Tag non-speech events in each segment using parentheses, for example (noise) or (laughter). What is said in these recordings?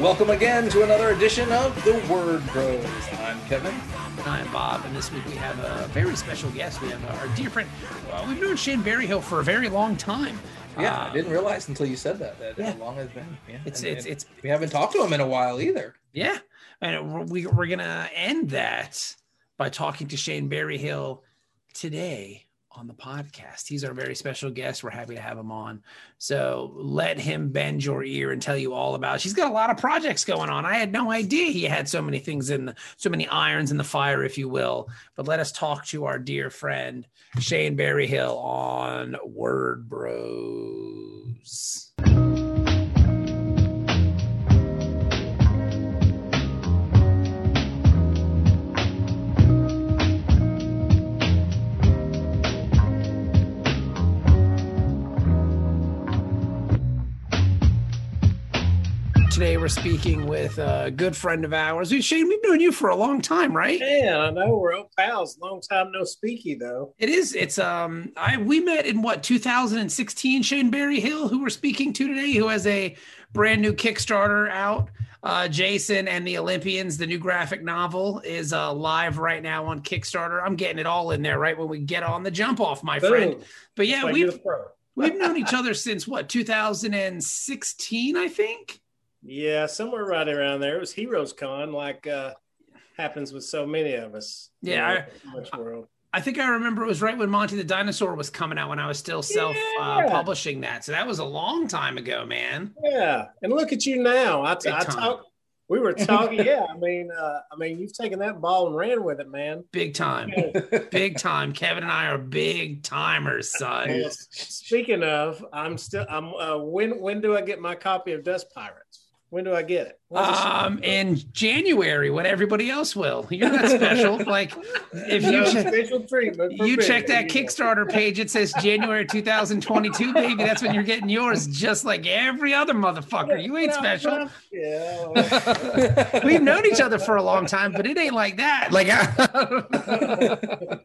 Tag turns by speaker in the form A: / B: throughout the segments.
A: Welcome again to another edition of the Word Bros. I'm Kevin.
B: And I'm Bob, and this week we have a very special guest. We have our dear friend. Uh, we've known Shane Berryhill for a very long time.
A: Yeah,
B: Uh,
A: I didn't realize until you said that that
B: Yeah.
A: how long it's been. Yeah,
B: It's-
A: and-
B: it's-
A: and
B: it's-
A: we haven't talked to him in a while either.
B: Yeah, and we we're gonna end that by talking to Shane Berryhill today on the podcast. He's our very special guest. We're happy to have him on. So let him bend your ear and tell you all about. She's got a lot of projects going on. I had no idea he had so many things in, the, so many irons in the fire, if you will. But let us talk to our dear friend Shane Berryhill on Word Bros. Today we're speaking with a good friend of ours. Shane, we've known you for a long time, right?
C: Yeah, I know we're old pals. Long time no speaky though.
B: It is. It's um. I we met in what 2016. Shane Berryhill, who we're speaking to today, who has a brand new Kickstarter out. Uh, Jason and the Olympians, the new graphic novel, is uh, live right now on Kickstarter. I'm getting it all in there right when we get on the jump off, my friend. But yeah, we've we've known each other since what 2016, I think.
C: Yeah, somewhere right around there. It was Heroes Con, like uh happens with so many of us. you
B: Yeah,
C: know, in world.
B: I think I remember it was right when Monty the Dinosaur was coming out when I was still self uh,
C: Yeah.
B: publishing that. So that was a long time ago, man.
C: Yeah, and look at you now. I,
B: Big
C: I talk. We were talking. yeah, I mean, uh, I mean, you've taken that ball and ran with it, man.
B: Big time. (laughs) big time. Kevin and I are big timers, son.
C: Well, speaking of, I'm still. I'm. Uh, when when do I get my copy of Dust Pirates? When do I get it?
B: Um, in January, when everybody else will. You're not special. (laughs) like if
C: No
B: you check,
C: special treatment.
B: you check that Kickstarter page, it says January 2022, baby. That's when you're getting yours, just like every other motherfucker. You ain't special.
C: Yeah. (laughs)
B: We've known each other for a long time, but it ain't like that. Like, (laughs)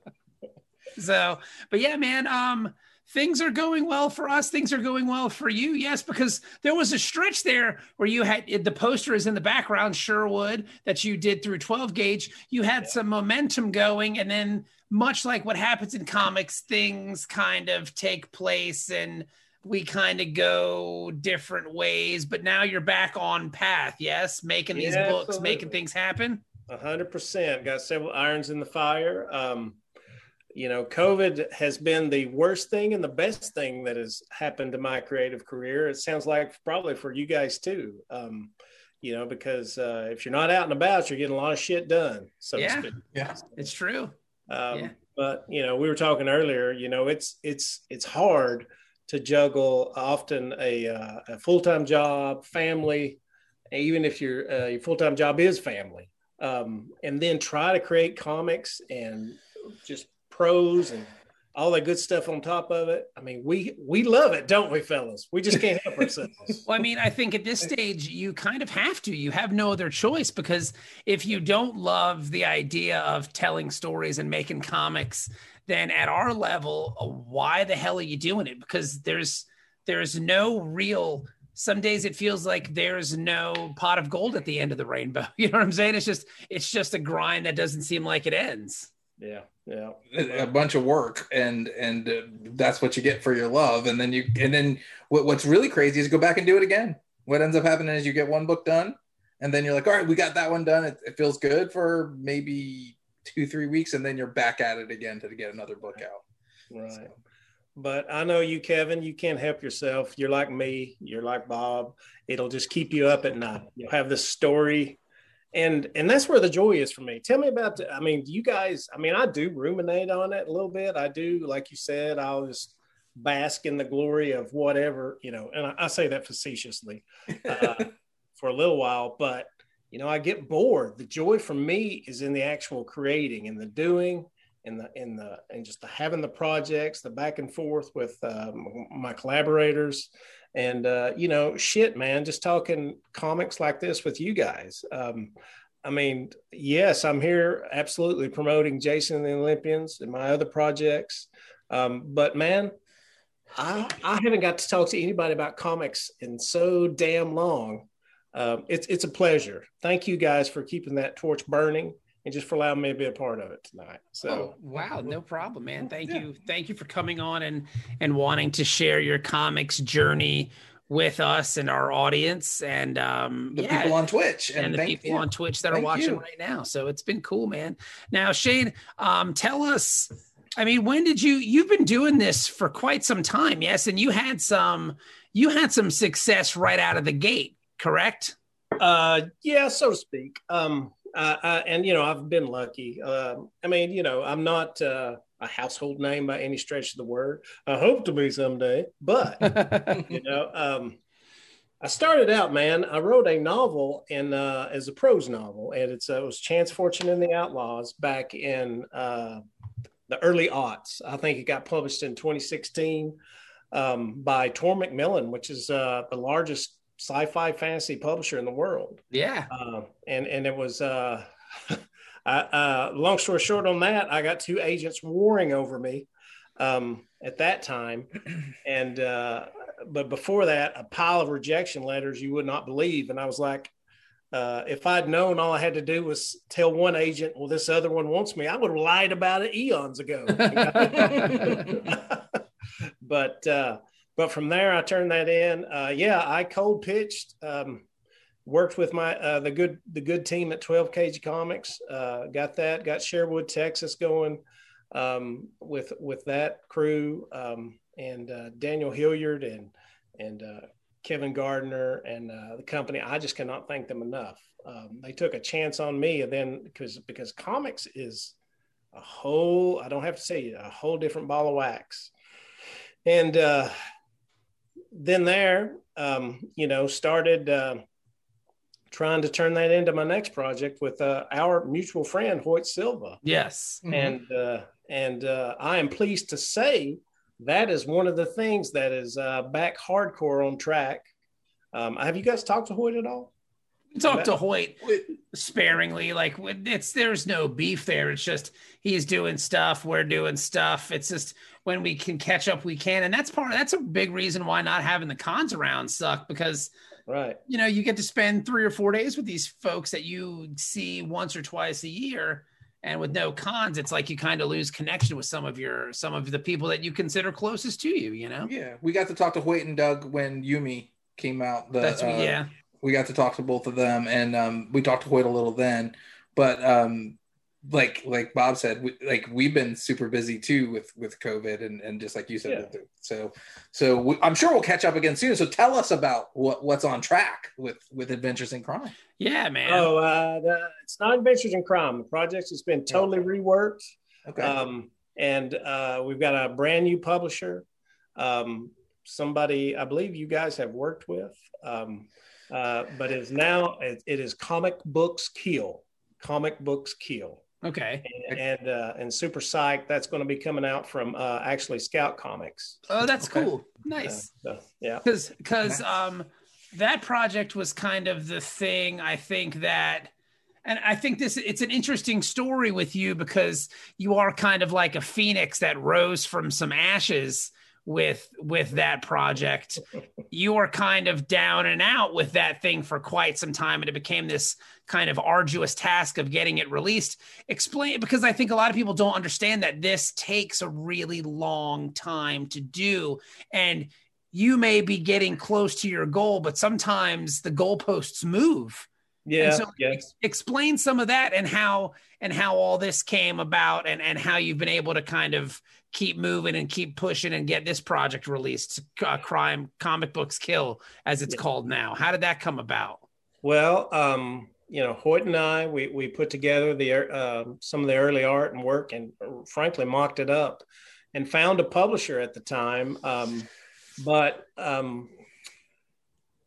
B: so, but yeah, man. Um, things are going well for us. Things are going well for you. Yes, because there was a stretch there where you had the poster is in the background, Sherwood, that you did through 12 gauge. You had some momentum going, and then much like what happens in comics, things kind of take place and we kind of go different ways. But now you're back on path. Yes, making these
C: Yeah,
B: books, making things happen.
C: A hundred percent. Got several irons in the fire. Um, you know, COVID has been the worst thing and the best thing that has happened to my creative career. It sounds like probably for you guys too. Um, you know, because uh, if you're not out and about, you're getting a lot of shit done. So
B: Yeah.
C: to.
A: Yeah.
B: It's true.
C: Um,
B: Yeah.
C: But you know, we were talking earlier. You know, it's it's it's hard to juggle often a, uh, a full time job, family, even if your uh, your full time job is family, um, and then try to create comics and just prose and all that good stuff on top of it. I mean, we we love it, don't we, fellas? We just can't help ourselves. (laughs)
B: Well, I mean, I think at this stage, you kind of have to. You have no other choice because if you don't love the idea of telling stories and making comics, then at our level, why the hell are you doing it? Because there's there's no real. Some days it feels like there's no pot of gold at the end of the rainbow. (laughs) You know what I'm saying? It's just it's just a grind that doesn't seem like it ends.
C: Yeah, yeah.
A: a bunch of work and and uh, that's what you get for your love and then you and then what, what's really crazy is go back and do it again what ends up happening is you get one book done and then you're like all right we got that one done it, it feels good for maybe two three weeks and then you're back at it again to get another book out
C: Right. But I know you, Kevin, you can't help yourself. You're like me, you're like Bob. It'll just keep you up at night. You'll have this story. And and that's where the joy is for me. Tell me about the, I mean, you guys, I mean, I do ruminate on it a little bit. I do, like you said, I'll just bask in the glory of whatever, you know, and I, I say that facetiously uh, (laughs) for a little while, but you know, I get bored. The joy for me is in the actual creating and the doing and the in the and just the having the projects, the back and forth with um, my collaborators, and uh, you know, shit, man, just talking comics like this with you guys. Um, I mean, yes, I'm here absolutely promoting Jason and the Olympians and my other projects. Um, but man, I, I haven't got to talk to anybody about comics in so damn long. Um, it's it's a pleasure. Thank you guys for keeping that torch burning and just for allowing me to be a part of it tonight. So
B: oh, wow, no problem, man. Thank yeah. you, thank you for coming on and and wanting to share your comics journey with us and our audience and um,
A: the yeah, people on Twitch
B: and, and the people you. on Twitch that thank are watching you. right now. So it's been cool, man. Now, Shane, um, tell us. I mean, when did you? You've been doing this for quite some time, yes, and you had some you had some success right out of the gate, correct?
C: Uh, yeah, so to speak. Um, uh, I, and you know, I've been lucky. Um, I mean, you know, I'm not uh, a household name by any stretch of the word. I hope to be someday, but (laughs) you know, um, I started out, man. I wrote a novel in uh, as a prose novel, and it's uh, it was Chance Fortune and the Outlaws back in uh, the early aughts. I think it got published in 2016 um, by Tor Macmillan, which is uh, the largest sci-fi fantasy publisher in the world.
B: Yeah.
C: Uh, and and it was uh, (laughs) uh, long story short on that, I got two agents warring over me um, at that time, (clears throat) and uh, but before that, a pile of rejection letters you would not believe, and I was like. Uh, if I'd known all I had to do was tell one agent, well, this other one wants me, I would have lied about it eons ago. (laughs) (laughs) but uh, but from there, I turned that in. Uh, yeah, I cold pitched. Um, worked with my uh, the good the good team at 12 Gauge comics uh, got that got sherwood texas going um, with with that crew um, and uh, daniel hilliard and and uh, kevin gardner and uh, the company i just cannot thank them enough um, they took a chance on me and then because because comics is a whole i don't have to say a whole different ball of wax and uh, then there, um, you know, started uh, trying to turn that into my next project with uh, our mutual friend Hoyt Silva.
B: Yes,
C: mm-hmm. and uh, and uh, I am pleased to say that is one of the things that is uh, back hardcore on track. Um, have you guys talked to Hoyt at all?
B: We talked to Hoyt sparingly. Like it's there's no beef there. It's just he's doing stuff, we're doing stuff. It's just when we can catch up, we can. And that's part of that's a big reason why not having the cons around suck because
C: right
B: you know you get to spend three or four days with these folks that you see once or twice a year and with no cons it's like you kind of lose connection with some of your some of the people that you consider closest to you you know
A: yeah we got to talk to Hoyt and Doug when Yumi came out the, that's uh, yeah we got to talk to both of them and um, we talked to Hoyt a little then but um, like like Bob said, we, like we've been super busy too with with COVID and and just like you said, yeah. so so we, I'm sure we'll catch up again soon. So tell us about what what's on track with with Adventures in Crime.
B: Yeah, man.
C: Oh, uh, the, it's not Adventures in Crime. The project has been totally okay. reworked. Okay. Um, and uh, we've got a brand new publisher. Um, somebody I believe you guys have worked with, um, uh, but is now it, it is Comic Books Kill. Comic Books Kill.
B: Okay.
C: And and, uh, and Super Psych, that's going to be coming out from uh, actually Scout Comics.
B: Oh, that's okay. cool. Nice.
C: Uh, so, yeah.
B: Because because um that project was kind of the thing I think that and I think this it's an interesting story with you because you are kind of like a phoenix that rose from some ashes with with that project. You were kind of down and out with that thing for quite some time and it became this kind of arduous task of getting it released. Explain because i think a lot of people don't understand that this takes a really long time to do and you may be getting close to your goal but sometimes the goalposts move.
C: Yeah, so
B: yeah. Ex- explain some of that and how and how all this came about and and how you've been able to kind of keep moving and keep pushing and get this project released uh, crime comic books kill as it's yeah. called now how did that come about
C: well um you know hoyt and i we, we put together the uh, some of the early art and work and frankly mocked it up and found a publisher at the time. Um, but um,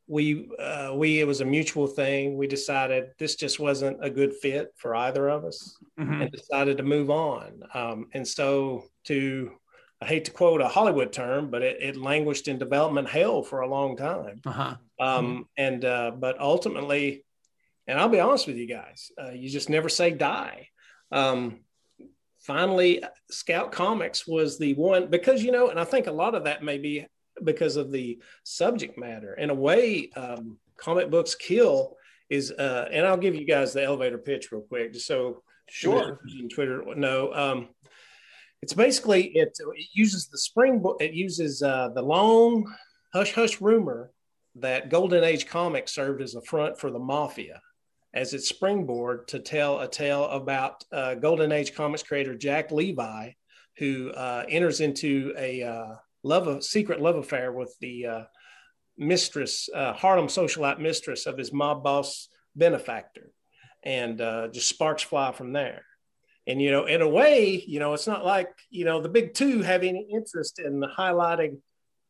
C: we uh, we it was a mutual thing. We decided this just wasn't a good fit for either of us,
B: Mhm.
C: and decided to move on. Um, and so to I hate to quote a Hollywood term, but it, it languished in development hell for a long time.
B: Uh-huh.
C: Um, and uh, but ultimately, and I'll be honest with you guys, uh, you just never say die. Um, finally, Scout Comics was the one because you know, and I think a lot of that may be because of the subject matter. In a way, um, comic books kill is, uh, and I'll give you guys the elevator pitch real quick, just so
A: Sure.
C: Twitter no. Um, it's basically it, it uses the spring it uses uh, the long hush hush rumor that Golden Age comics served as a front for the mafia as its springboard to tell a tale about uh, Golden Age comics creator Jack Levi, who uh, enters into a uh, love a secret love affair with the uh, mistress, uh, Harlem socialite mistress of his mob boss benefactor, and uh, just sparks fly from there. And you know, in a way, you know, it's not like you know the big two have any interest in highlighting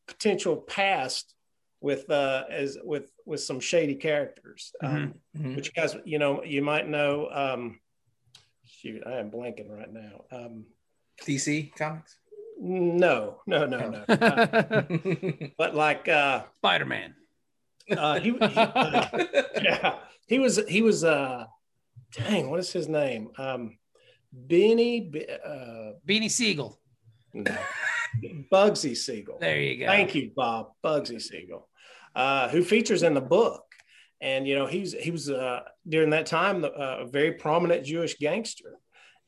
C: potential past with uh as with with some shady characters um,
A: Mhm.
C: which guys you know you might know um shoot i am blanking right now um
A: DC comics.
C: No no no no (laughs) but like uh
B: Spider-Man.
C: uh he, he uh, (laughs) yeah he was he was uh dang what is his name um benny uh
B: Beanie Siegel.
C: no. bugsy siegel
B: There you go.
C: Thank you, Bob Bugsy Siegel, uh, who features in the book. And you know, he's he was uh, during that time uh, a very prominent Jewish gangster,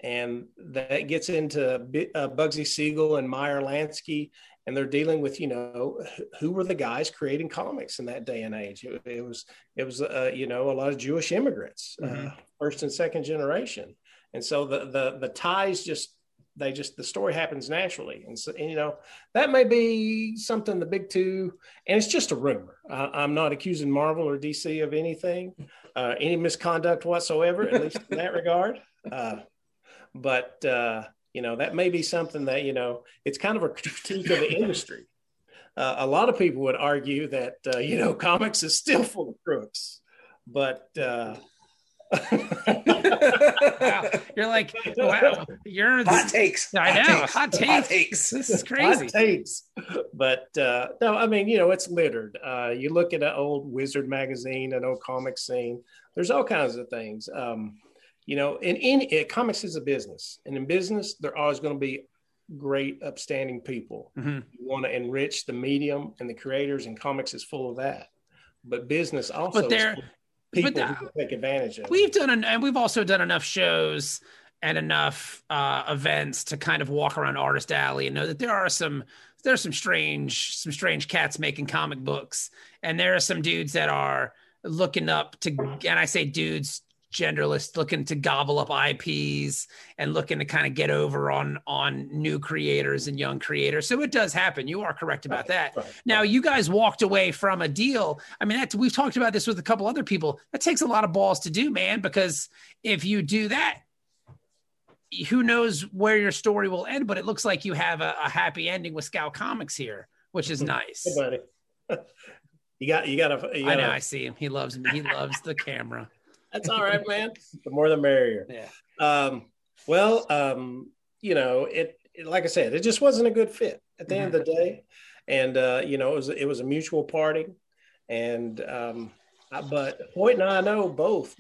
C: and that gets into uh, Bugsy Siegel and Meyer Lansky, and they're dealing with you know who were the guys creating comics in that day and age. It, it was it was uh, you know a lot of Jewish immigrants, uh,
B: Mhm.
C: first and second generation, and so the the the ties just they just the story happens naturally and so and, you know that may be something the big two and it's just a rumor I, i'm not accusing marvel or dc of anything uh, any misconduct whatsoever at least in that (laughs) regard uh, but uh, you know that may be something that you know it's kind of a critique of the industry uh, a lot of people would argue that uh, you know (laughs) comics is still full of crooks but uh,
B: Wow. You're like, wow, you're
A: Hot
B: the,
A: takes.
B: I know, hot
A: Hot
B: takes.
A: takes.
B: this is crazy.
C: hot takes. But uh, no, I mean, you know, it's littered. Uh, you look at an old Wizard magazine, an old comic scene. There's all kinds of things. Um, you know, in in it, comics is a business, and in business, there are always going to be great, upstanding people.
B: Mhm.
C: You want to enrich the medium and the creators, and comics is full of that. But business also,
B: But there-
C: is full of people
B: but the-
C: can take advantage of.
B: We've done, an, and we've also done enough shows and enough uh, events to kind of walk around Artist Alley and know that there are some there are some strange some strange cats making comic books, and there are some dudes that are looking up to, and I say dudes genderless looking to gobble up IPs and looking to kind of get over on on new creators and young creators. So it does happen. You are correct about that.
C: Right.
B: Now you guys walked away from a deal. I mean, that's we've talked about this with a couple other people. That takes a lot of balls to do, man. Because if you do that, who knows where your story will end? But it looks like you have a, a happy ending with Scout Comics here, which is (laughs) nice.
C: Hey, buddy. (laughs) you got you got to.
B: I know. I see him. He loves me. He loves the camera.
C: That's all right, man. (laughs) The more the merrier.
B: Yeah.
C: Um, well, um, you know, it, it like I said, it just wasn't a good fit at the end of the day, and uh, you know, it was it was a mutual parting, and um, I- but Hoyt and I know both,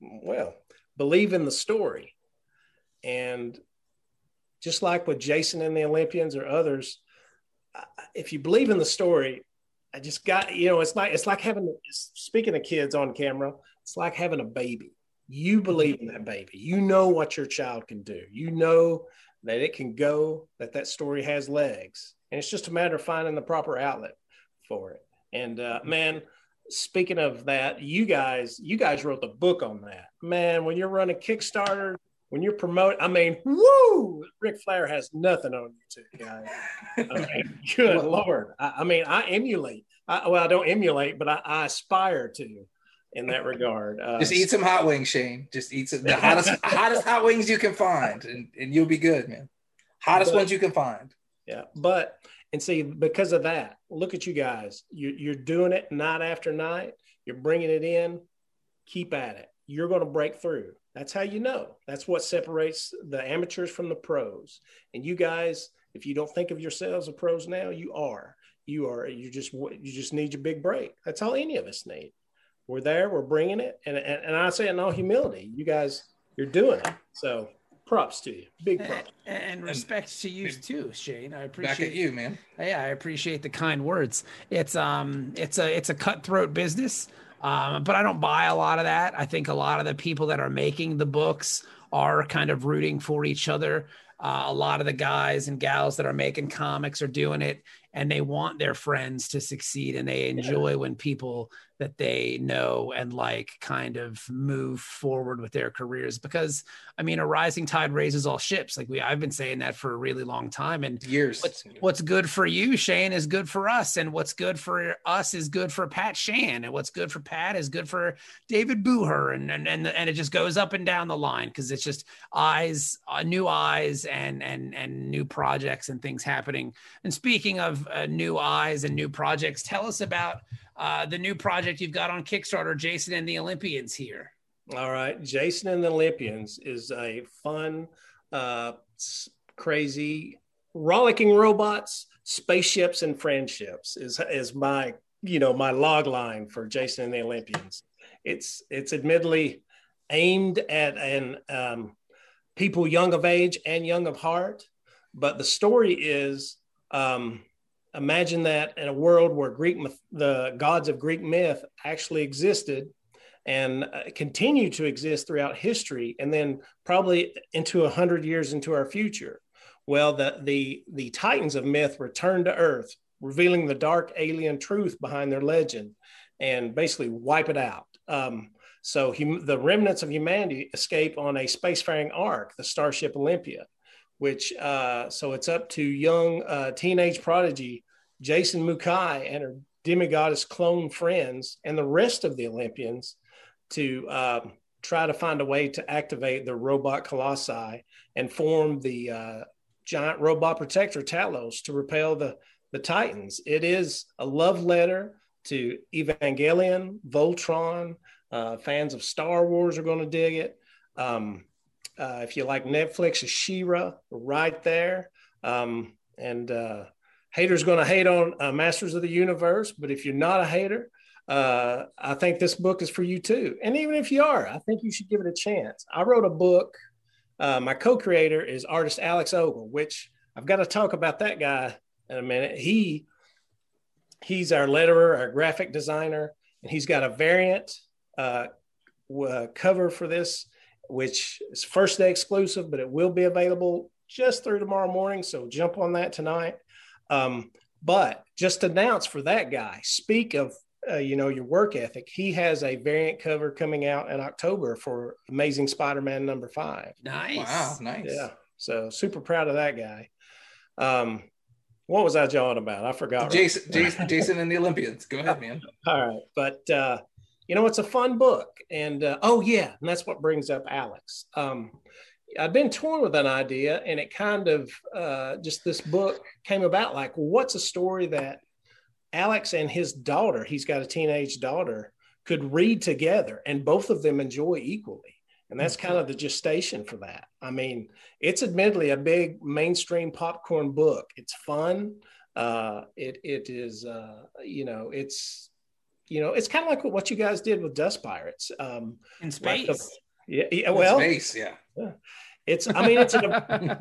C: well, believe in the story, and just like with Jason and the Olympians or others, if you believe in the story, I just got you know, it's like it's like having speaking of kids on camera, it's like having a baby. You believe in that baby. You know what your child can do. You know that it can go that that story has legs. And it's just a matter of finding the proper outlet for it. And uh, man speaking of that you guys you guys wrote the book on that. Man when you're running kickstarter when you're promoting i mean woo! Ric flair has nothing on you two guys. I mean, (laughs) good lord. I, I mean i emulate I, well i don't emulate but i, I aspire to in that regard uh,
A: Just eat some hot wings, Shane. Just eat some, the (laughs) hottest, hottest hot wings you can find, and, and you'll be good, man. Hottest
C: But-
A: ones you can find.
C: Yeah, but and see because of that, look at you guys. You, you're doing it night after night. You're bringing it in. Keep at it. You're going to break through. That's how you know. That's what separates the amateurs from the pros. And you guys, if you don't think of yourselves as pros now, you are. You are. You just you just need your big break. That's all any of us need. We're there. We're bringing it, and and, and I say it in all humility, you guys, you're doing it. So props to you. Big props.
B: And, and respect to you too, Shane. I appreciate
A: Back at you, man.
B: Yeah, I appreciate the kind words. It's um, it's a it's a cutthroat business, um, but I don't buy a lot of that. I think a lot of the people that are making the books are kind of rooting for each other. Uh, a lot of the guys and gals that are making comics are doing it, and they want their friends to succeed, and they enjoy when people that they know and like kind of move forward with their careers. Because I mean, a rising tide raises all ships. Like we, I've been saying that for a really long time, and
A: Years.
B: what's what's good for you, Shane, is good for us, and what's good for us is good for Pat Shand, and what's good for Pat is good for David Booher, and and and, and it just goes up and down the line because it's just eyes, uh, new eyes, and and and new projects and things happening. And speaking of uh, new eyes and new projects, tell us about uh, the new project you've got on Kickstarter, Jason and the Olympians here.
C: All right, Jason and the Olympians is a fun, uh, crazy, rollicking robots, spaceships, and friendships. Is is my you know my log line for Jason and the Olympians. It's it's admittedly aimed at an um, people young of age and young of heart, but the story is. Um, imagine that in a world where Greek myth, the gods of Greek myth actually existed and uh, continue to exist throughout history and then probably into a hundred years into our future. Well, the, the, the titans of myth return to earth, revealing the dark alien truth behind their legend and basically wipe it out. Um, so hum- the remnants of humanity escape on a spacefaring ark, the Starship Olympia, which uh, so it's up to young uh, teenage prodigy Jason Mukai and her demigoddess clone friends and the rest of the Olympians to um, try to find a way to activate the robot colossi and form the uh, giant robot protector Talos to repel the, the Titans. It is a love letter to Evangelion, Voltron. Uh, fans of Star Wars are going to dig it. Um, uh, if you like Netflix, She-Ra, right there. Um, and uh, haters going to hate on uh, Masters of the Universe, but if you're not a hater, uh, I think this book is for you too. And even if you are, I think you should give it a chance. I wrote a book. Uh, my co-creator is artist Alex Ogle, which I've got to talk about that guy in a minute. He he's our letterer, our graphic designer, and he's got a variant uh, w- cover for this, which is first day exclusive, but it will be available just through tomorrow morning. So jump on that tonight. Um, but just announce for that guy, speak of uh, you know your work ethic. He has a variant cover coming out in October for Amazing Spider-Man number five.
B: Nice.
A: Wow, nice.
C: Yeah, so super proud of that guy. Um, what was I jawing about? I forgot.
A: Jason, (laughs) Jason, Jason, and the Olympians. Go ahead, man.
C: All right, but uh, you know it's a fun book, and uh, oh yeah, and that's what brings up Alex. Um, I've been torn with an idea, and it kind of uh, just this book came about. Like, what's a story that Alex and his daughter, he's got a teenage daughter, could read together, and both of them enjoy equally. And that's kind of the gestation for that. I mean, it's admittedly a big mainstream popcorn book. It's fun. Uh, it it is uh, you know it's you know it's kind of like what you guys did with Dust Pirates. Um,
B: In
C: like the-
B: space.
C: Yeah, yeah, well,
A: Space, yeah.
C: it's I mean it's an (laughs)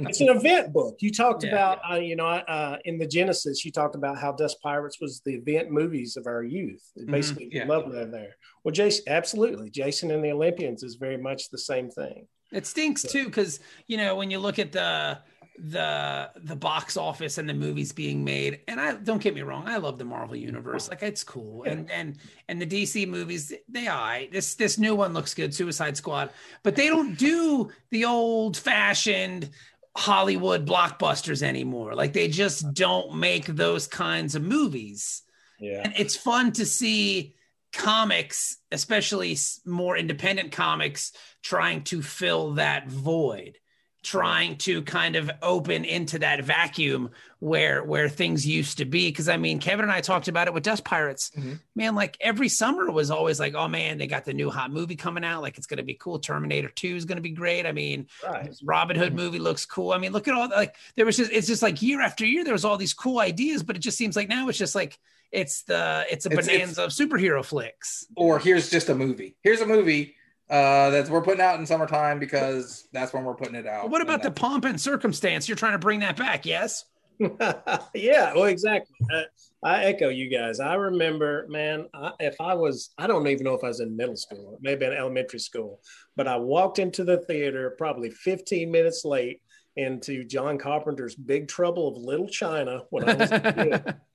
C: it's an event book. You talked
B: Yeah.
C: about uh, you know uh, in the Genesis you talked about how Dust Pirates was the event movies of our youth. Basically,
A: yeah.
C: love letter there. Well, Jason, absolutely, Jason and the Olympians is very much the same thing.
B: It stinks too, because you know when you look at the the the box office and the movies being made, and I don't get me wrong, I love the Marvel universe, like it's cool, and and and the DC movies, they I this this new one looks good, Suicide Squad, but they don't do the old fashioned Hollywood blockbusters anymore. Like they just don't make those kinds of movies.
C: Yeah,
B: and it's fun to see comics especially more independent comics trying to fill that void trying to kind of open into that vacuum where where things used to be. Because i mean kevin and i talked about it with dust pirates.
A: Mhm.
B: man like every summer was always like oh man they got the new hot movie coming out. Like it's going to be cool. Terminator 2 is going to be great. I mean
C: Right.
B: robin hood movie looks cool. I mean look at all like there was just it's just like year after year there was all these cool ideas but it just seems like now it's just like it's the it's a
A: It's- it's-
B: bonanza of superhero flicks.
A: Or here's just a movie. Here's a movie uh, that we're putting out in summertime because that's when we're putting it out.
B: what about the pomp and circumstance you're trying to bring that back yes (laughs)
C: yeah, well, exactly. Uh, I echo you guys. I remember, man, I, if I was, I don't even know if I was in middle school, maybe in elementary school, but I walked into the theater probably 15 minutes late into John Carpenter's Big Trouble of Little China when I was a kid. (laughs)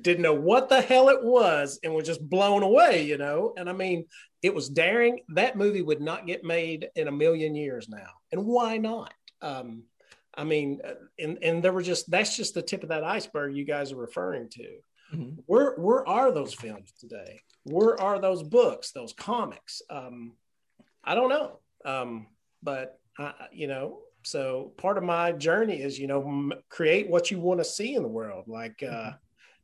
C: didn't know what the hell it was and was just blown away, you know. And I mean, it was daring. That movie would not get made in a million years now. And why not? Um, I mean, uh, and and there were just that's just the tip of that iceberg you guys are referring to.
A: Mhm.
C: Where where are those films today? Where are those books, those comics? Um, I don't know. Um, but I, you know, so part of my journey is you know m- create what you want to see in the world. Like, uh,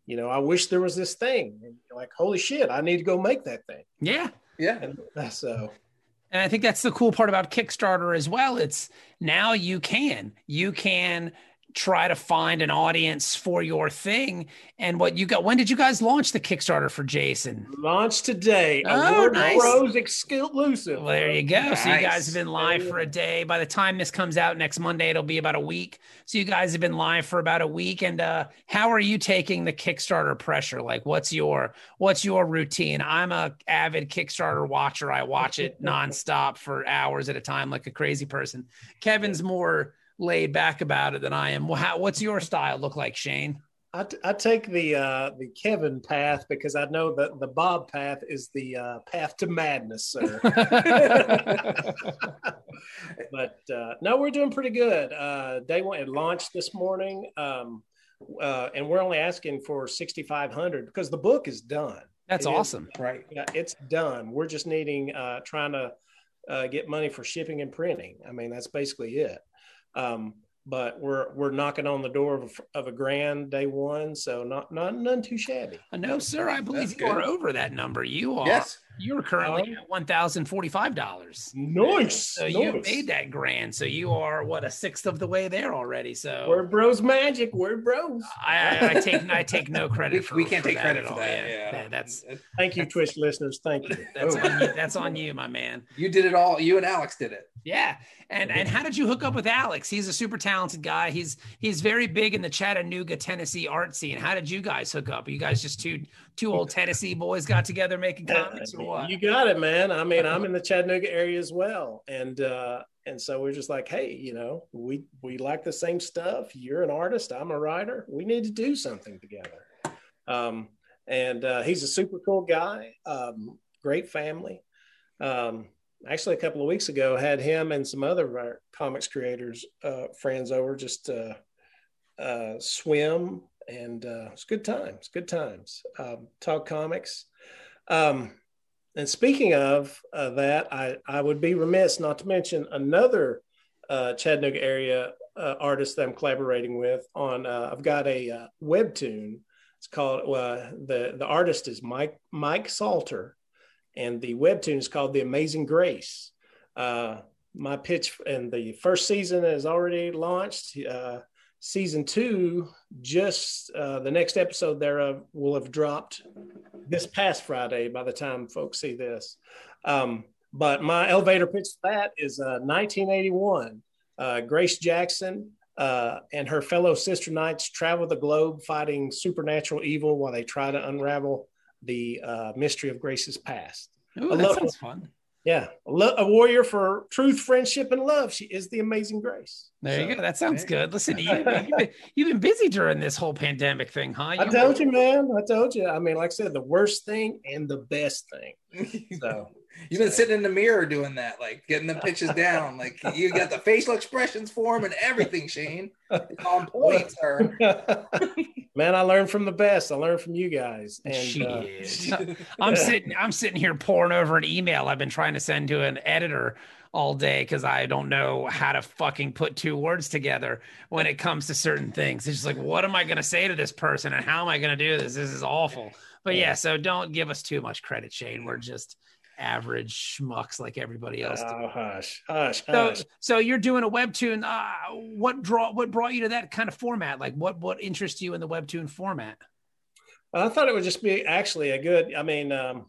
C: you know, I wish there was this thing. And you're like, holy shit, I need to go make that thing.
B: yeah
A: yeah,
C: uh, so
B: And I think that's the cool part about Kickstarter as well. It's now you can you can try to find an audience for your thing. And what you got? When did you guys launch the Kickstarter for Jason?
C: launch today.
B: Oh,
C: Award
B: nice.
C: Bros exclusive.
B: Well, there you go. So you guys have been live for a day. By the time this comes out next Monday, it'll be about a week. So you guys have been live for about a week. And uh, how are you taking the Kickstarter pressure? Like, what's your what's your routine? I'm a avid Kickstarter watcher. I watch it (laughs) nonstop for hours at a time, like a crazy person. Kevin's more laid back about it than I am. Well, how, what's your style look like, Shane?
C: I, t- I take the uh, the Kevin path because I know that the Bob path is the uh, path to madness, sir. (laughs) (laughs) but uh, no, we're doing pretty good. Uh, day one it launched this morning, um, uh, and we're only asking for sixty five hundred because the book is done.
B: That's
C: It is-
B: awesome.
A: right.
C: Yeah, it's done. We're just needing uh, trying to uh, get money for shipping and printing. I mean, that's basically it. Um, but we're we're knocking on the door of, of a grand day one, so not not none too shabby.
B: Uh, No, sir. I believe
A: That's
B: you are over that number. You are.
A: Yes.
B: You're currently um, at one thousand forty-five dollars.
C: Nice.
B: So you made that grand. So you are what a sixth of the way there already. So
C: We're bros magic. We're bros.
B: I, I, I take I take no (laughs) credit
A: We,
B: for.
A: we can't
B: for
A: take
B: that
A: credit
B: at
A: for
B: all.
A: that. Yeah,
B: That- that's
C: Thank you, Twitch listeners. Thank you. (laughs)
B: that's
A: Oh.
B: on you. That's on you, my man.
A: you did it all. You and Alex did it.
B: Yeah. And and how did you hook up with Alex? He's a super talented guy. He's he's very big in the Chattanooga, Tennessee art scene. How did you guys hook up? Are you guys just two two old Tennessee boys got together making (laughs) comics or what?
C: You got it, man. I mean, I'm in the Chattanooga area as well, and uh, and so we're just like, hey, you know, we we like the same stuff. You're an artist. I'm a writer. We need to do something together. Um, and uh, he's a super cool guy. Um, great family. Um, actually, a couple of weeks ago, had him and some other of our comics creators uh, friends over just to uh, swim, and uh, it's good times. Good times. Um, talk comics. Um, and speaking of uh, that, I, I would be remiss not to mention another uh, Chattanooga area uh, artist that I'm collaborating with on. Uh, I've got a uh, webtoon. It's called the the artist is Mike Mike Salter, and the webtoon is called The Amazing Grace. My pitch and the first season is already launched. Season two, just uh, the next episode thereof will have dropped this past Friday by the time folks see this. Um, but my elevator pitch for that is uh, 1981. Uh, Grace Jackson uh, and her fellow sister knights travel the globe fighting supernatural evil while they try to unravel the uh, mystery of Grace's past.
B: Ooh, that sounds fun.
C: Yeah, a, warrior for truth, friendship, and love. She is the amazing Grace.
B: There you go. That sounds
A: you
B: good. Listen, you, you've, been, you've been busy during this whole pandemic thing, huh?
C: I told you, man. I told you. I mean, like I said, the worst thing and the best thing. (laughs) So
A: You've been sitting in the mirror doing that, like getting the pitches down. Like you got the facial expressions for him and everything, Shane. It's on point, (laughs) sir. (laughs)
C: man, I learned from the best. I learned from you guys. And uh,
B: Shit. (laughs) I'm sitting I'm sitting here pouring over an email I've been trying to send to an editor all day because I don't know how to fucking put two words together when it comes to certain things. It's just like, what am I going to say to this person and how am I going to do this? This is awful. But yeah, so don't give us too much credit, Shane. We're just average schmucks like everybody else.
C: Oh, hush, hush,
B: So,
C: hush.
B: so you're doing a webtoon. Uh, what draw? What brought you to that kind of format? Like, what what interests you in the webtoon format?
C: I thought it would just be actually a good. I mean, um,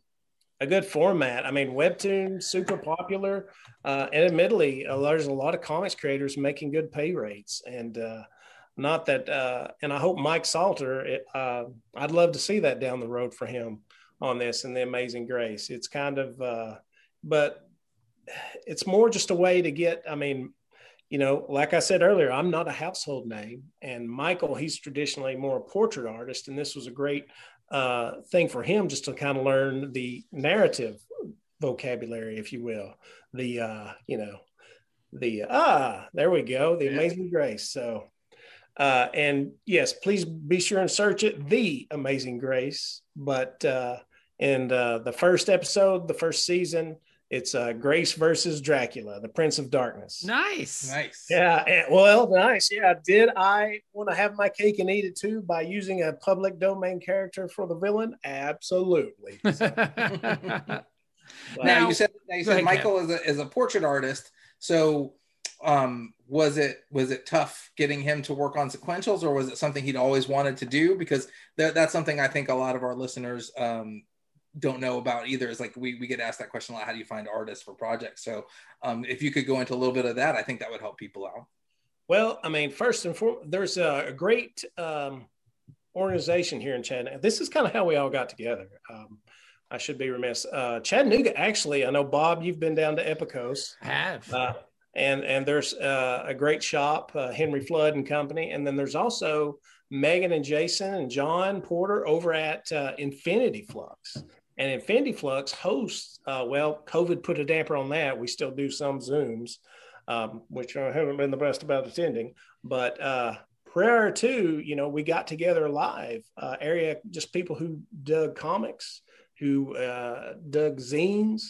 C: a good format. I mean, webtoon super popular, uh, and admittedly, uh, there's a lot of comics creators making good pay rates, and uh, not that. Uh, and I hope Mike Salter. It, uh, I'd love to see that down the road for him on this and the Amazing Grace. It's kind of, uh, but it's more just a way to get. I mean, you know, like I said earlier, I'm not a household name, and Michael, he's traditionally more a portrait artist, and this was a great uh, thing for him just to kind of learn the narrative vocabulary, if you will, the uh, you know, the ah, there we go, the
A: Yeah.
C: Amazing Grace. So, uh, and yes, please be sure and search it, the Amazing Grace. But uh, in uh, the first episode, the first season, it's uh, Grace versus Dracula, the Prince of Darkness.
B: Nice.
A: Nice.
C: Yeah, and- well, nice. Yeah, did I want to have my cake and eat it too by using a public domain character for the villain? Absolutely. (laughs)
A: Now
B: Now-
A: you said now you said
B: ahead,
A: Michael is a is a portrait artist. So um was it was it tough getting him to work on sequentials or was it something he'd always wanted to do because that, that's something i think a lot of our listeners um don't know about either is like we, we get asked that question a lot how do you find artists for projects so um if you could go into a little bit of that i think that would help people out
C: Well, I mean, first and foremost, there's a, a great um, organization here in Chattanooga. This is kind of how we all got together. Um, I should be remiss. Uh, Chattanooga, actually, I know Bob, you've been down to Epicos.
B: Have.
C: Uh, and and there's uh, a great shop, uh, Henry Flood and Company, and then there's also Megan and Jason and John Porter over at uh, Infinity Flux. And Infinity Flux hosts. Uh, well, COVID put a damper on that. We still do some Zooms, um, which I haven't been the best about attending. But uh, prior to, you know, we got together live, uh, area just people who dug comics, who uh, dug zines,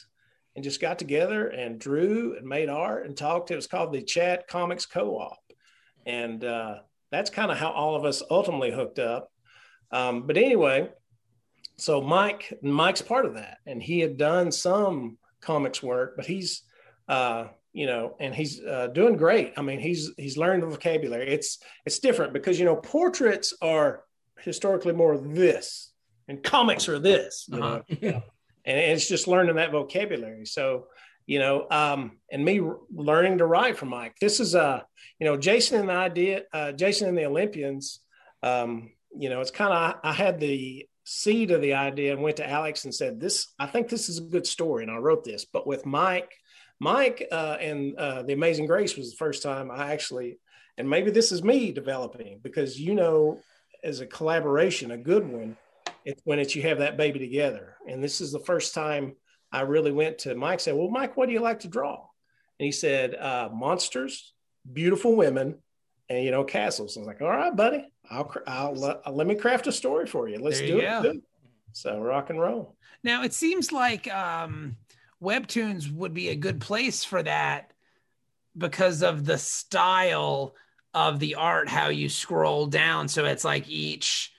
C: and just got together and drew and made art and talked. It was called the Chat Comics Co-op, and uh, that's kind of how all of us ultimately hooked up. Um, but anyway, so Mike, Mike's part of that, and he had done some comics work, but he's, uh, you know, and he's uh, doing great. I mean, he's he's learned the vocabulary. It's it's different because you know portraits are historically more this, and comics are this. You
B: Uh-huh.
C: know? (laughs) and it's just learning that vocabulary. So, you know, um, and me learning to write from Mike. This is uh, you know, Jason and I did uh, Jason and the Olympians. Um, you know, it's kind of I had the seed of the idea and went to Alex and said, "This, I think this is a good story," and I wrote this. But with Mike, Mike uh, and uh, the Amazing Grace was the first time I actually, and maybe this is me developing because you know, as a collaboration, a good one it's when it's you have that baby together. And this is the first time I really went to Mike. Said, "Well, Mike, what do you like to draw?" And he said, uh, "Monsters, beautiful women, and you know castles." I was like, "All right, buddy, I'll, I'll, let- let me craft a story for you. Let's do
B: you
C: it."
B: go.
C: do it." So rock and roll.
B: Now it seems like um, webtoons would be a good place for that because of the style of the art, how you scroll down. So it's like each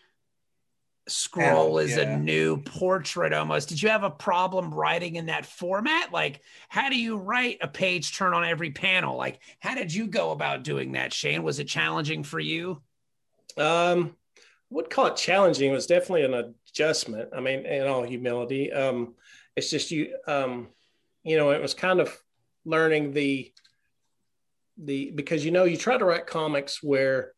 B: scroll is
A: yeah.
B: a new portrait almost. Did you have a problem writing in that format? Like, how do you write a page turn on every panel? Like, how did you go about doing that, Shane? Was it challenging for you?
C: Um, would call it challenging. It was definitely an adjustment. I mean, in all humility, um, it's just you. Um, you know, it was kind of learning the the because you know you try to write comics where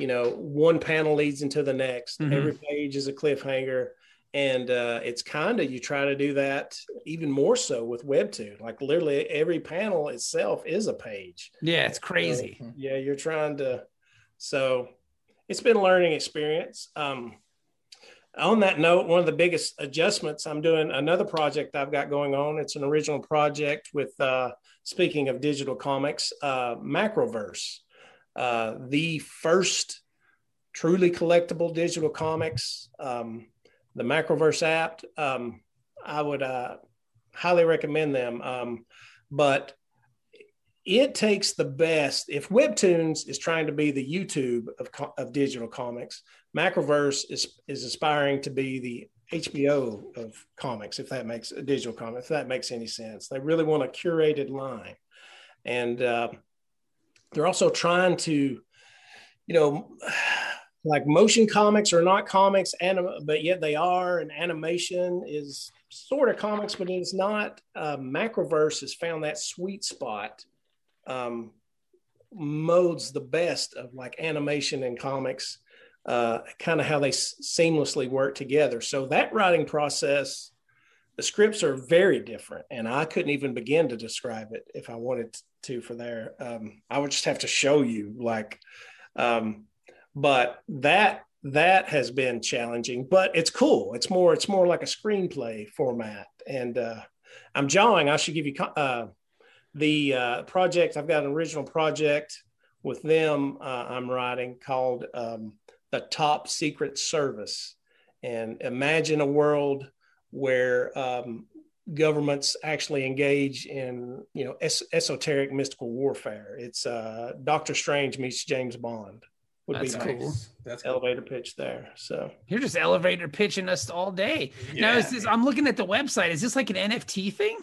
C: you know one panel leads into the next.
B: Mhm.
C: Every page is a cliffhanger. And uh, it's kind of you try to do that even more so with Webtoon. Like literally every panel itself is a page
B: Yeah, it's crazy.
C: yeah you're trying to so it's been a learning experience um, on that note one of the biggest adjustments i'm doing another project i've got going on it's an original project with uh, speaking of digital comics uh, macroverse uh, the first truly collectible digital comics um, the macroverse app um, i would uh, highly recommend them um, but it takes the best. If Webtoons is trying to be the YouTube of, of digital comics, Macroverse is is aspiring to be the HBO of comics, if that makes digital comic, if that makes any sense. They really want a curated line, and uh, they're also trying to, you know, (sighs) like motion comics are not comics, anim- but yet they are, and animation is sort of comics, but it's not. Uh, Macroverse has found that sweet spot. Um, modes the best of like animation and comics uh, kind of how they s- seamlessly work together. So that writing process, the scripts are very different, and I couldn't even begin to describe it if I wanted to for there. Um, I would just have to show you, like, um, but that that has been challenging, but it's cool. It's more it's more like a screenplay format, and uh, I'm jawing. I should give you uh, the uh, project. I've got an original project with them. Uh, I'm writing called um, the top secret service and imagine a world where um, governments actually engage in you know es- esoteric mystical warfare it's uh, dr strange meets james bond
B: would That's be cool.
C: That's elevator cool. pitch there. So
B: you're just elevator pitching us all day. Yeah. Now, is this? I'm looking at the website. Is this like an NFT thing?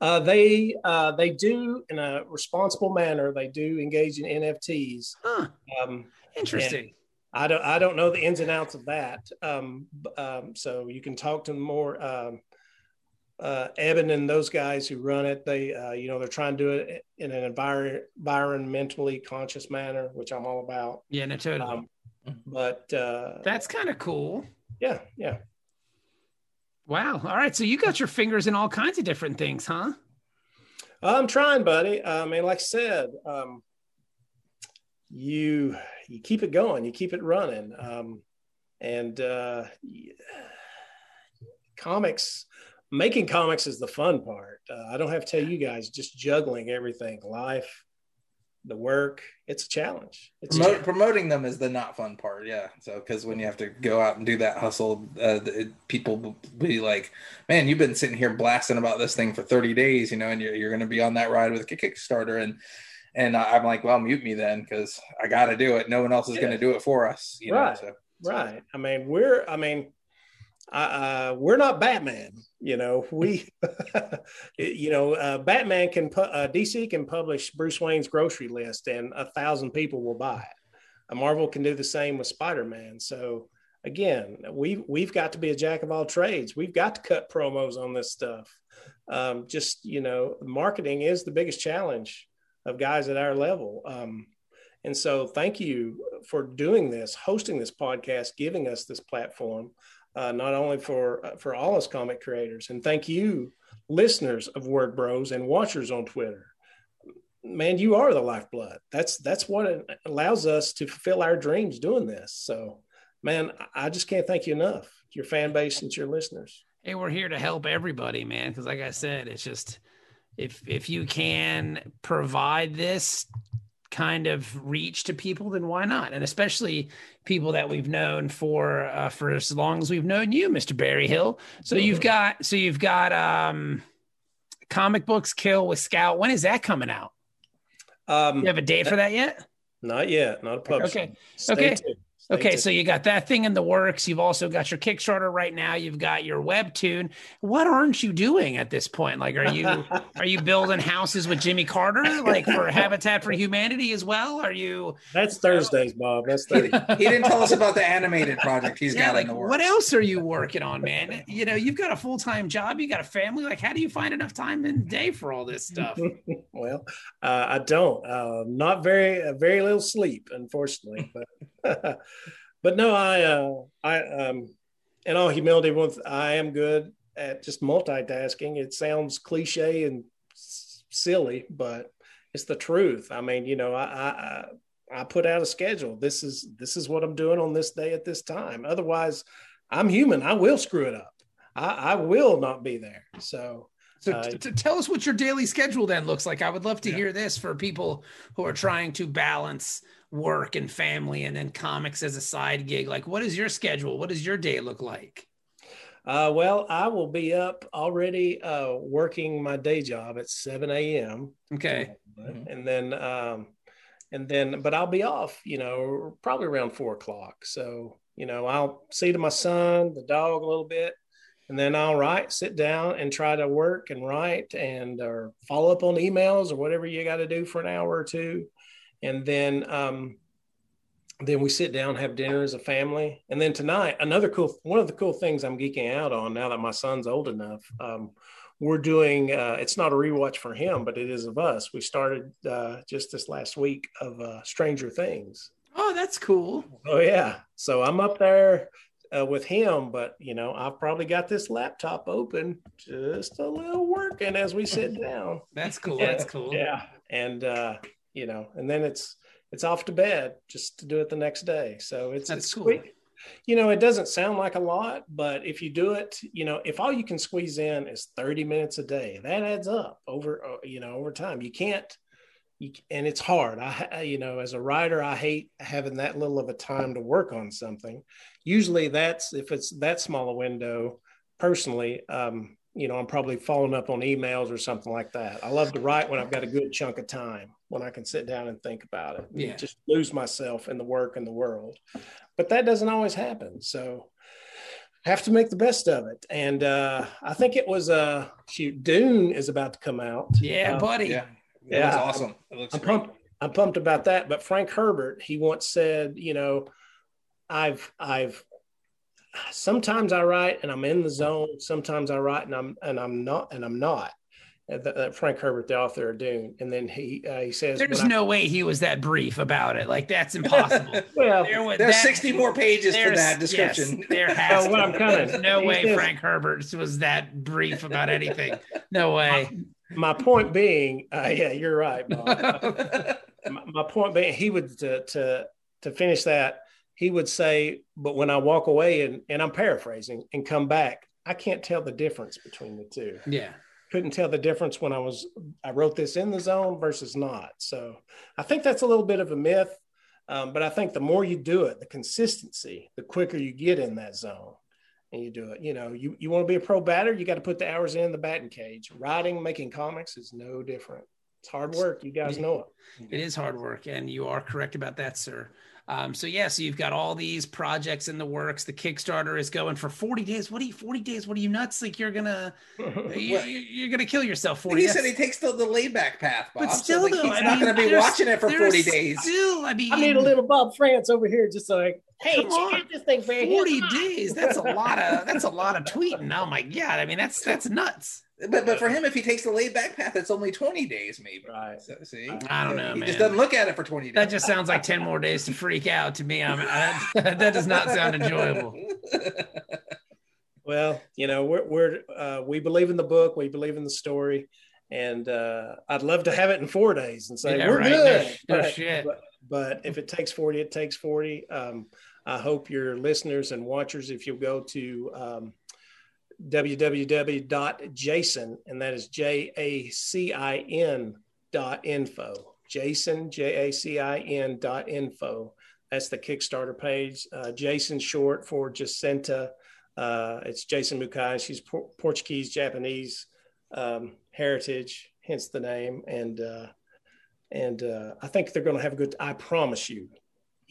C: Uh, they uh, they do in a responsible manner. They do engage in NFTs.
B: Huh. Um, Interesting.
C: I don't I don't know the ins and outs of that. Um, um, so you can talk to more um, uh, Eben and those guys who run it. They uh, you know they're trying to do it in an envir- environmentally conscious manner, which I'm all about.
B: Yeah, no, totally. Um,
C: but uh,
B: that's kind of cool.
C: Yeah, yeah.
B: Wow. All right. So you got your fingers in all kinds of different things, huh?
C: I'm trying, buddy. I mean, like I said, um, you you keep it going, you keep it running. Um, and uh, comics, making comics is the fun part. Uh, I don't have to tell you guys, just juggling everything, life, the work, it's a challenge. It's
A: Promote, a challenge. Promoting them is the not fun part. Yeah. So, because when you have to go out and do that hustle, uh, it, people be like, man, you've been sitting here blasting about this thing for 30 days, you know, and you're, you're going to be on that ride with a Kickstarter. And, and I'm like, well, mute me then because I got to do it. No one else is yeah. going to do it for us. You
C: right.
A: Know,
C: so, right. I mean, we're, I mean, uh, we're not Batman. You know, (laughs) we, you know, uh, Batman can put, uh, DC can publish Bruce Wayne's grocery list and a thousand people will buy it. A Marvel can do the same with Spider-Man. So again, we we've got to be a jack of all trades. We've got to cut promos on this stuff. Um, just, you know, marketing is the biggest challenge of guys at our level. Um, and so, thank you for doing this, hosting this podcast, giving us this platform, uh, not only for uh, for all us comic creators, and thank you, listeners of Word Bros and watchers on Twitter. Man, you are the lifeblood. That's that's what allows us to fulfill our dreams doing this. So, man, I just can't thank you enough. Your fan base and your listeners.
B: Hey, we're here to help everybody, man. Because, like I said, it's just if if you can provide this kind of reach to people then why not? And especially people that we've known for uh, for as long as we've known you mr Berryhill. so you've got so you've got um comic books kill with scout. When is that coming out? Um you have a date for that yet?
C: Not yet. Not a publisher
B: okay. Stay okay. tuned. Okay, so you got that thing in the works. You've also got your Kickstarter right now. You've got your Webtoon. What aren't you doing at this point? Like, are you (laughs) are you building houses with Jimmy Carter, like for Habitat for Humanity as well? Are you?
C: That's Thursdays, Bob. That's (laughs) Thursdays.
A: he didn't tell us about the animated project he's (laughs) yeah, got
B: like,
A: in the works.
B: What else are you working on, man? You know, you've got a full time job. You got a family. Like, how do you find enough time in the day for all this stuff?
C: well, uh, I don't. Uh, not very, uh, very little sleep, unfortunately, but. But no, I, uh, I, um, in all humility, I am good at just multitasking. It sounds cliche and silly, but it's the truth. I mean, you know, I, I, I put out a schedule. This is this is what I'm doing on this day at this time. Otherwise, I'm human. I will screw it up. I, I will not be there. So
B: so uh, t- t- tell us what your daily schedule then looks like. I would love to yeah. hear this for people who are trying to balance work and family and then comics as a side gig. Like, what is your schedule? What does your day look like?
C: Uh, well, I will be up already uh, working my day job at 7 a.m.
B: Okay.
A: Mhm.
C: And then, um, and then, but I'll be off, you know, probably around four o'clock. So, you know, I'll see to my son, the dog a little bit, and then I'll write, sit down and try to work and write and or follow up on emails or whatever you got to do for an hour or two. And then, um, then we sit down, have dinner as a family. And then tonight, another cool, one of the cool things I'm geeking out on now that my son's old enough, um, we're doing, uh, it's not a rewatch for him, but it is of us. We started uh, just this last week of uh, Stranger Things.
B: Oh, that's cool.
C: Oh, yeah. So I'm up there uh, with him, but you know, I've probably got this laptop open just a little working as we sit (laughs) down.
B: That's cool.
C: Yeah.
B: That's cool.
C: Yeah. And, uh, you know, and then it's, it's off to bed just to do it the next day. So it's,
B: That's
C: it's
B: cool.
C: quick. You know, it doesn't sound like a lot, but if you do it, you know, if all you can squeeze in is 30 minutes a day, that adds up over, uh, you know, over time. You can't, you, and it's hard. I, I- you know, as a writer, I hate having that little of a time to work on something. Usually that's, if it's that small a window, personally, um, you know, I'm probably following up on emails or something like that. I love to write when I've got a good chunk of time, when I can sit down and think about it.
B: Yeah.
C: Just lose myself in the work and the world. But that doesn't always happen. So have to make the best of it. And uh, I think it was uh shoot, Dune is about to come out.
B: Yeah,
C: Uh,
B: buddy.
A: Yeah. It
C: Yeah.
A: looks awesome. It looks
C: I'm
A: great.
C: pumped. I'm pumped about that. But Frank Herbert, he once said, you know, I've I've sometimes I write and I'm in the zone. Sometimes I write and I'm and I'm not and I'm not. That- that Frank Herbert, the author of Dune, and then he uh, he says,
B: There's
C: when I-
B: no way he was that brief about it. Like that's impossible. (laughs)
C: well,
B: There was
A: There's
B: that-
A: 60 more pages to that description.
B: Yes, there (laughs) has
C: Well, what
B: to
C: I'm
B: be.
C: coming-
B: There's no
C: he
B: way
C: says-
B: Frank Herbert was that brief about anything. No (laughs) way.
C: My point being, uh, (laughs) yeah, you're right, Bob. (laughs) my, my point being, he would to to to finish that, he would say, but when I walk away and and I'm paraphrasing and come back, I can't tell the difference between the two.
B: yeah.
C: Couldn't tell the difference when I was I wrote this in the zone versus not. So I think that's a little bit of a myth. Um, but I think the more you do it, the consistency, the quicker you get in that zone and you do it. You know, you, you want to be a pro batter, you got to put the hours in the batting cage. Writing, making comics is no different. It's hard work. You guys know it.
B: It is hard work, and you are correct about that, sir. Um, so yeah, so you've got all these projects in the works. The Kickstarter is going for 40 days. What are you 40 days? What are you nuts? Like you're gonna (laughs) you, you're gonna kill yourself 40
A: he
B: days.
A: said he takes the, the laid back path, Bob.
B: but
A: so,
B: still
A: like,
B: though,
A: he's
B: I
A: not
B: mean,
A: going to be watching it for 40 days.
B: Still, I mean,
C: I need a little Bob France over here just so like, hey,
B: Come on.
C: this thing for
B: 40 days. That's a lot of that's a lot of tweeting. Oh my god. I mean, that's that's nuts.
A: But but for him, if he takes the laid back path, it's only 20 days, maybe.
C: Right.
A: So, see,
B: I don't know,
A: He
B: man.
A: just doesn't look at it for 20 days.
B: That just sounds like 10 more days to freak out to me. I'm, I, (laughs) that does not sound enjoyable. (laughs)
C: Well, you know, we're, we're uh, we believe in the book, we believe in the story, and uh, I'd love to have it in four days and say
B: Yeah,
C: we're
B: right.
C: good.
B: No- no
C: but,
B: shit.
C: But, but if it takes forty, it takes forty. Um, I hope your listeners and watchers, if you'll go to um, www.jacin, and that is J A C I N dot info. Jason J A C I N dot info. That's the Kickstarter page. Uh, Jason short for Jacinta. Uh, it's Jason Mukai. She's Por- Portuguese, Japanese um, heritage, hence the name. And uh, and uh, I think they're going to have a good. I promise you,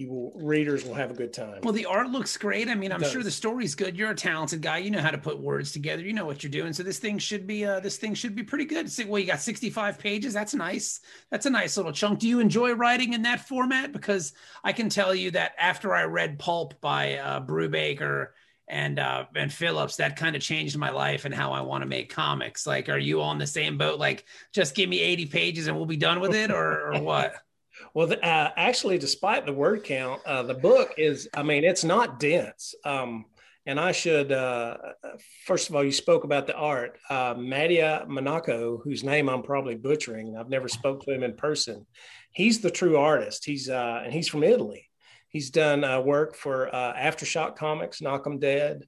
C: you will readers will have a good time.
B: Well, the art looks great. I mean, I'm sure the story's good. You're a talented guy. You know how to put words together. You know what you're doing. So this thing should be uh this thing should be pretty good. Well, you got 65 pages. That's nice. That's a nice little chunk. Do you enjoy writing in that format? Because I can tell you that after I read Pulp by uh Brubaker and uh and Phillips, that kind of changed my life and how I want to make comics. Like, are you on the same boat? Like, just give me 80 pages and we'll be done with it, or or (laughs) what?
C: Well, the, uh, actually, despite the word count, uh, the book is, I mean, it's not dense. Um, and I should, uh, first of all, you spoke about the art. Uh, Mattia Monaco, whose name I'm probably butchering, I've never spoke to him in person. He's the true artist. He's, uh, and he's from Italy. He's done uh, work for uh, Aftershock Comics, Knock 'em Dead,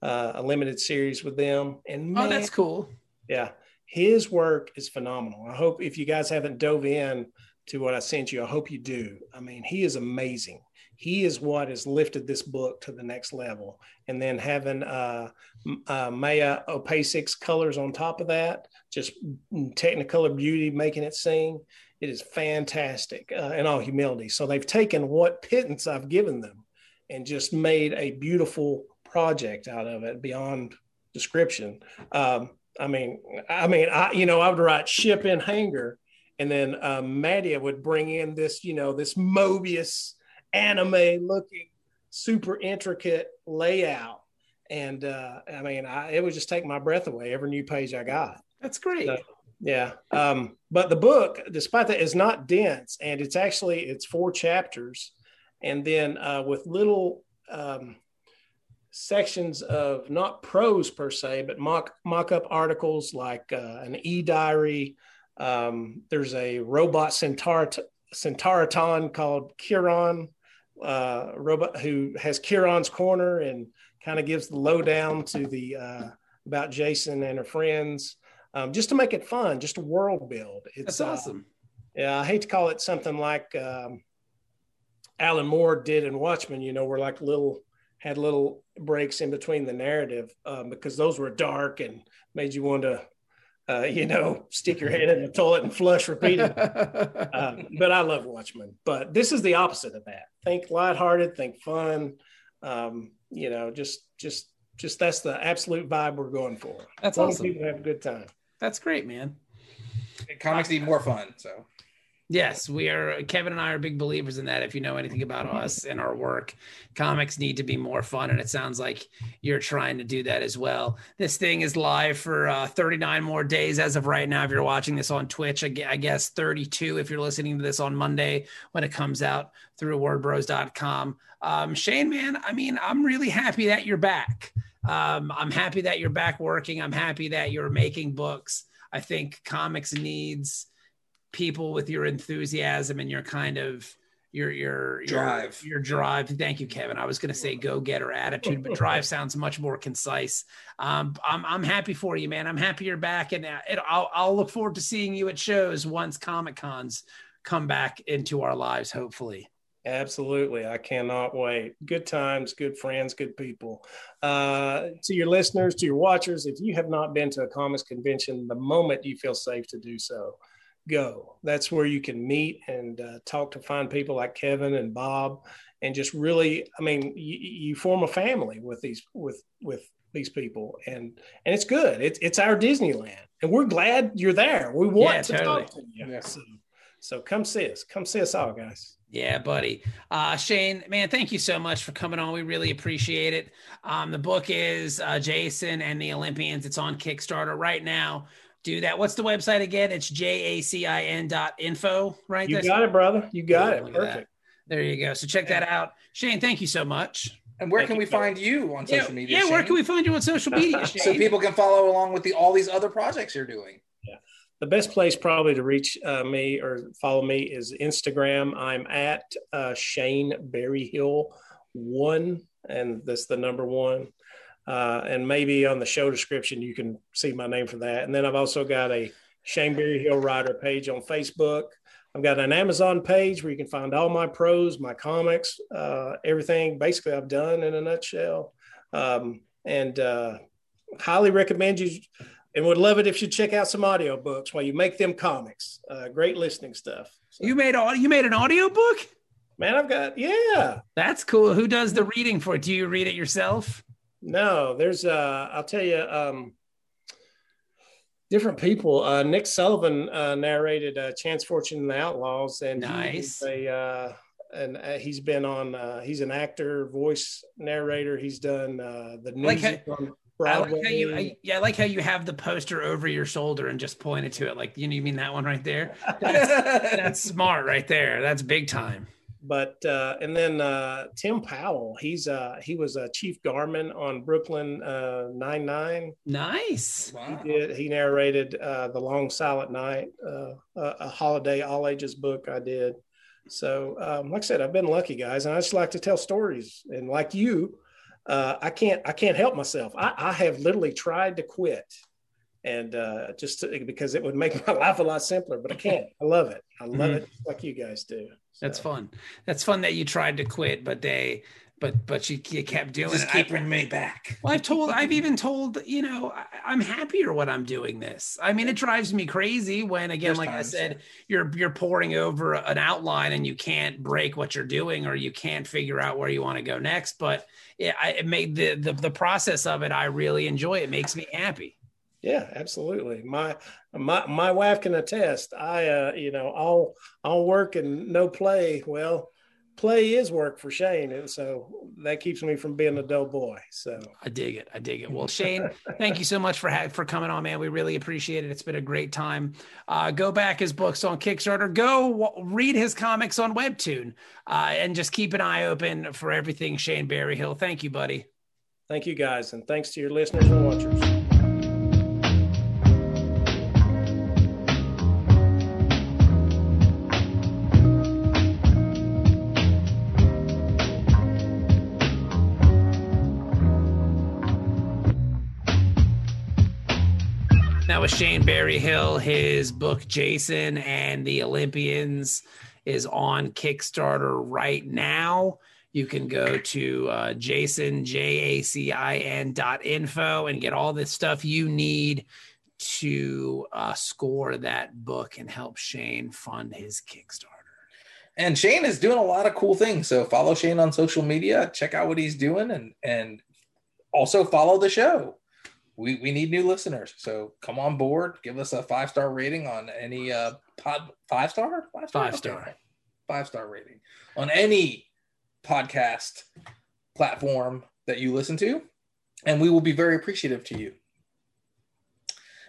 C: uh, a limited series with them. And
B: Oh, that's cool.
C: yeah, his work is phenomenal. I hope if you guys haven't dove in to what I sent you, I hope you do. I mean, he is amazing. he is what has lifted this book to the next level. And then having uh, uh, Maja Opacic's colors on top of that, just technicolor beauty, making it sing. It is fantastic uh, in all humility. So they've taken what pittance I've given them and just made a beautiful project out of it beyond description. Um, I mean, I mean, I you know, I would write ship in hangar, and then um, Maddie would bring in this, you know, this Mobius anime looking, super intricate layout, and uh, I mean, I, it would just take my breath away every new page I got.
B: That's great.
C: So, yeah, um, but the book, despite that, is not dense, and it's actually it's four chapters, and then uh, with little um, sections of not prose per se, but mock mock up articles like uh, an e diary. Um, there's a robot centaur Centauraton called Chiron, uh, robot who has Chiron's corner and kind of gives the lowdown to the uh, about Jason and her friends um, just to make it fun, just a world build.
B: It's That's uh, awesome.
C: Uh, yeah, I hate to call it something like um, Alan Moore did in Watchmen. You know, where like little had little breaks in between the narrative um, because those were dark and made you want to, uh, you know, stick your head in the (laughs) toilet and flush repeatedly. um, (laughs) but I love Watchmen. But this is the opposite of that. Think lighthearted, think fun. Um, you know, just just just that's the absolute vibe we're going for.
B: That's awesome.
C: People have a good time.
B: That's great, man.
A: Comics need more fun. So
B: Yes, we are. Kevin and I are big believers in that. If you know anything about us and our work, comics need to be more fun. And it sounds like you're trying to do that as well. This thing is live for uh, 39 more days as of right now. If you're watching this on Twitch, I guess 32 if you're listening to this on Monday when it comes out through wordbros.com. Um, Shane, man, I mean, I'm really happy that you're back. Um, I'm happy that you're back working. I'm happy that you're making books. I think comics needs people with your enthusiasm and your kind of your your
A: drive.
B: your, your drive. Thank you kevin. I was going to say go getter attitude but drive (laughs) sounds much more concise. Um, I'm, I'm happy for you man. I'm happy you're back and uh, it, I'll, I'll look forward to seeing you at shows once comic cons come back into our lives hopefully.
C: Absolutely. I cannot wait. Good times, good friends, good people. Uh, to your listeners, to your watchers, if you have not been to a comics convention, the moment you feel safe to do so, go. That's where you can meet and uh, talk to find people like Kevin and Bob, and just really, I mean, you, you form a family with these with with these people, and and it's good. It's it's our Disneyland, and we're glad you're there. We want yeah, to totally. talk to you. Yeah. So, so come see us. Come see us all, guys.
B: Yeah, buddy. Uh, Shane, man, thank you so much for coming on. We really appreciate it. Um, the book is uh, Jason and the Olympians. It's on Kickstarter right now. Do that. What's the website again? It's jacin dot info, right?
C: You That's got it, brother. You got it. Perfect.
B: There you go. So check that out. Shane, thank you so much.
A: And where thank can we find you on social
B: yeah,
A: media?
B: Yeah, Shane? where can we find you on social media? (laughs)
A: so people can follow along with the all these other projects you're doing
C: the best place probably to reach uh, me or follow me is Instagram. I'm at uh, Shane Berryhill one, and that's the number one. Uh, and maybe on the show description you can see my name for that. And then I've also got a Shane Berryhill Rider page on Facebook. I've got an Amazon page where you can find all my prose, my comics, uh, everything basically I've done in a nutshell. Um, and uh, highly recommend you and would love it if you check out some audiobooks while you make them comics. Uh, great listening stuff.
B: So, you made all you made an audiobook?
C: Man, I've got yeah.
B: That's cool. Who does the reading for it? Do you read it yourself?
C: No, there's uh I'll tell you um different people. Uh Nick Sullivan uh narrated uh Chance Fortune and the Outlaws and
B: nice.
C: a uh and uh, he's been on uh he's an actor, voice narrator. He's done uh the music like, on
B: I like how you, I, yeah, I like how you have the poster over your shoulder and just pointed to it. Like, you know, you mean that one right there? That's, (laughs) that's smart right there. That's big time.
C: But uh, and then uh, Tim Powell, he's uh, he was a Chief Garman on Brooklyn uh, Nine Nine.
B: Nice.
C: Wow. He did. He narrated uh, the Long Silent Night, uh, a holiday all ages book. I did. So, um, like I said, I've been lucky, guys, and I just like to tell stories. And like you, uh, I can't I can't help myself. I, I have literally tried to quit and uh, just to, because it would make (laughs) my life a lot simpler. But I can't. I love it. I love mm-hmm. it like you guys do.
B: So. That's fun. That's fun that you tried to quit, but they but but you, you kept doing
A: Just
B: it.
A: keep bringing me back.
B: Well, I've told, I've even told, you know, I, am happier when I'm doing this. I mean, it drives me crazy when, again, There's like times. I said, you're you're pouring over an outline and you can't break what you're doing or you can't figure out where you want to go next. But yeah, I, it made the, the the process of it. I really enjoy. It makes me happy.
C: Yeah, absolutely. My my my wife can attest. I uh, you know, all all work and no play. Well, play is work for Shane, and so that keeps me from being a dull boy. So
B: I dig it. I dig it. Well, (laughs) Shane, thank you so much for ha- for coming on, man. We really appreciate it. It's been a great time. Uh, go back his books on Kickstarter. Go w- read his comics on Webtoon, uh, and just keep an eye open for everything Shane Berryhill. Thank you, buddy.
C: Thank you, guys, and thanks to your listeners and watchers.
B: That was Shane Berryhill. His book, Jason and the Olympians, is on Kickstarter right now. You can go to uh, Jason, J A C I N dot info and get all the stuff you need to uh, score that book and help Shane fund his Kickstarter.
A: And Shane is doing a lot of cool things. So follow Shane on social media, check out what he's doing, and and also follow the show we, we need new listeners. So come on board, give us a five star rating on any uh pod five star
B: five star five star
A: okay. five star rating on any podcast platform that you listen to, and we will be very appreciative to you.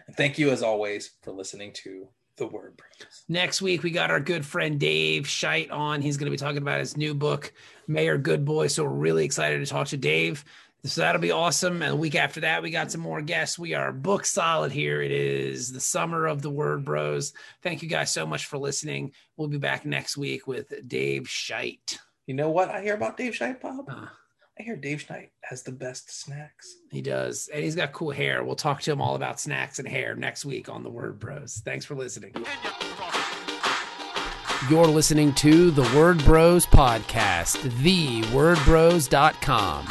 A: And thank you as always for listening to the Word Bros.
B: Next week we got our good friend Dave Scheidt on. He's going to be talking about his new book, Mayor Good Boy. So we're really excited to talk to Dave. So that'll be awesome. And a week after that, we got some more guests. We are book solid here. It is the summer of the word bros. Thank you guys so much for listening. We'll be back next week with Dave Scheidt.
A: You know what I hear about Dave Scheidt, Bob? Uh, I hear Dave Scheidt has the best snacks.
B: He does. And he's got cool hair. We'll talk to him all about snacks and hair next week on the Word Bros. Thanks for listening. You're listening to the Word Bros podcast, thewordbros.com.